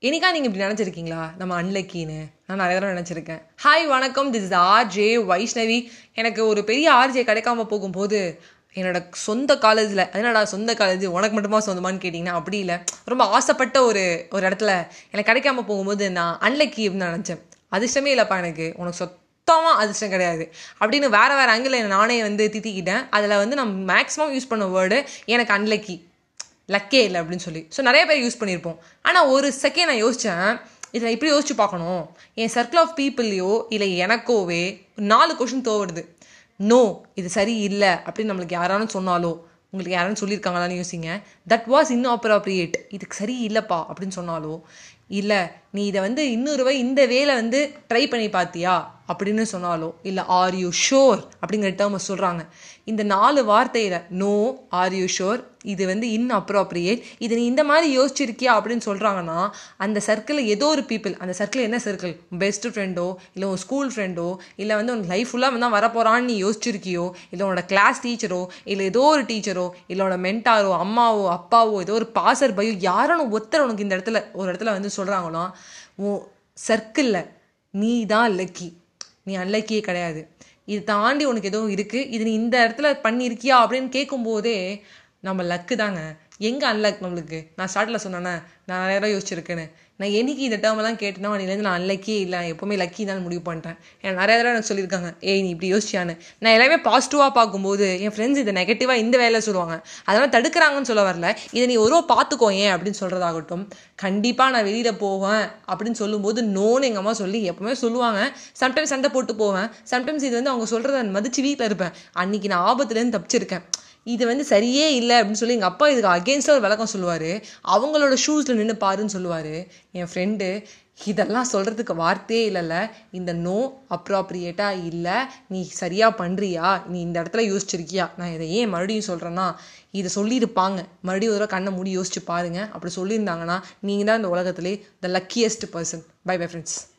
என்னைக்கா நீங்கள் இப்படி நினச்சிருக்கீங்களா? நம்ம அன்லக்கின்னு. நான் நிறைய தடவை நினச்சிருக்கேன். ஹாய் வணக்கம். திஸ் இஸ் ஆர்ஜே வைஷ்ணவி எனக்கு ஒரு பெரிய ஆர்ஜே கிடைக்காம போகும்போது என்னோட சொந்த காலேஜில் என்னடா சொந்த காலேஜ் உனக்கு மட்டுமா சொந்தமான்னு கேட்டிங்கன்னா அப்படி இல்லை. ரொம்ப ஆசைப்பட்ட ஒரு ஒரு இடத்துல எனக்கு கிடைக்காம போகும்போது நான் அன்லக்கி அப்படின்னு நினச்சேன். அதிர்ஷ்டமே இல்லைப்பா எனக்கு. உனக்கு சுத்தமாக அதிர்ஷ்டம் கிடையாது. அப்படின்னு வேறு வேறு ஆங்கிள் நானே வந்து திட்டிக்கிட்டேன். அதில் வந்து நான் மேக்ஸிமம் யூஸ் பண்ண வேர்டு எனக்கு அன்லக்கி. லக்கே இல்லை அப்படின்னு சொல்லி. ஸோ நிறைய பேர் யூஸ் பண்ணியிருப்போம் ஆனால் ஒரு செகண்ட் நான் யோசித்தேன் இதில் இப்படி யோசிச்சு பார்க்கணும். என் சர்க்கிள் ஆஃப் பீப்புள்லையோ இல்லை எனக்கோவே ஒரு நாலு கொஷின் தோவுடுது நோ இது சரி இல்லை அப்படின்னு நம்மளுக்கு யாராலும் சொன்னாலோ உங்களுக்கு யாரும் சொல்லியிருக்காங்களான்னு யோசிங்க. தட் வாஸ் இன்ஆப்ராப்ரியேட் இதுக்கு சரி இல்லைப்பா அப்படின்னு சொன்னாலோ இல்லை நீ இதை வந்து இன்னொரு இந்த வேலை வந்து ட்ரை பண்ணி பார்த்தியா? அப்படின்னு சொன்னாலோ இல்லை ஆர் யூ ஷோர் அப்படிங்கிற டேர்மை சொல்கிறாங்க இந்த நாலு வார்த்தையில் நோ ஆர் யூ ஷோர் இது வந்து இன் அப்ராப்ரியேட் இது நீ இந்த மாதிரி யோசிச்சிருக்கியா அப்படின்னு சொல்கிறாங்கன்னா அந்த சர்க்கிளில் ஏதோ ஒரு பீப்புள் அந்த சர்க்கிள் என்ன சர்க்கிள் பெஸ்ட் ஃப்ரெண்டோ இல்லை உன் ஸ்கூல் ஃப்ரெண்டோ இல்லை வந்து உனக்கு லைஃப் ஃபுல்லாக வந்து வரப்போகிறான்னு நீ யோசிச்சிருக்கியோ இல்லை உன்னோட கிளாஸ் டீச்சரோ இல்லை ஏதோ ஒரு டீச்சரோ இல்லை உன்னோட மென்டாரோ அம்மாவோ அப்பாவோ ஏதோ ஒரு பாசர் பயோ யாரும் ஒருத்தர் உனக்கு இந்த இடத்துல ஒரு இடத்துல வந்து சொல்கிறாங்கன்னா உன் சர்க்கிளில் நீ தான் லக்கி நீ அன்லக்கியே கிடையாது. இது தாண்டி உனக்கு எதுவும் இருக்குது இது நீ இந்த இடத்துல பண்ணியிருக்கியா? அப்படின்னு கேட்கும்போதே நம்ம லக்கு தாங்க. எங்கே அன்லக் நம்மளுக்கு? நான் ஸ்டார்ட்டில் சொன்னேன்னே நான் நேரம் யோசிச்சிருக்கேன்னு. நான் என்னைக்கு இந்த டேர்மெல்லாம் கேட்டேனோ அன்னிலேருந்து நான் அன்லக்கியே இல்லை. எப்போவுமே லக்கி தான் முடிவு பண்ணிட்டேன் ஏன்னா நிறைய தடவை எனக்கு சொல்லியிருக்காங்க ஏய் நீ இப்படி யோசிச்சியான்னு. நான் எல்லாமே பாசிட்டிவாக பார்க்கும்போது என் ஃப்ரெண்ட்ஸ் இதை நெகட்டிவாக இந்த வேலை சொல்லுவாங்க. அதெல்லாம் தடுக்கிறாங்கன்னு சொல்ல வரல. இதை நீ ஒரு பார்த்துக்கோ ஏன்? அப்படின்னு சொல்கிறதாகட்டும் கண்டிப்பாக நான் வெளியில் போவேன் அப்படின்னு சொல்லும்போது நோன்னு எங்கள் அம்மா சொல்லி எப்போவுமே சொல்லுவாங்க. சம்டைம்ஸ் சண்டை போட்டு போவேன். சம்டைம்ஸ் இது வந்து அவங்க சொல்கிறத மதித்து வீட்டில் இருப்பேன். அன்றைக்கி நான் ஆபத்துலேருந்து தப்பிச்சிருக்கேன். இது வந்து சரியே இல்லை அப்படின்னு சொல்லி எங்கள் அப்பா இதுக்கு அகேன்ஸ்டாக ஒரு விளக்கம் சொல்லுவார். அவங்களோட ஷூஸில் நின்று பாருன்னு சொல்லுவார். என் ஃப்ரெண்டு இதெல்லாம் சொல்கிறதுக்கு வார்த்தையே இல்லைல்ல இந்த நோ அப்ராப்ரியேட்டாக இல்லை. நீ சரியாக பண்ணுறியா நீ இந்த இடத்துல யோசிச்சிருக்கியா? நான் இதை ஏன் மறுபடியும் சொல்கிறேன்னா இதை சொல்லியிருப்பாங்க. மறுபடியும் ஒரு தடவை கண்ணை மூடி யோசிச்சு பாருங்கள் அப்படி சொல்லியிருந்தாங்கன்னா நீங்கள் தான் இந்த உலகத்துலேயே the luckiest person bye bye friends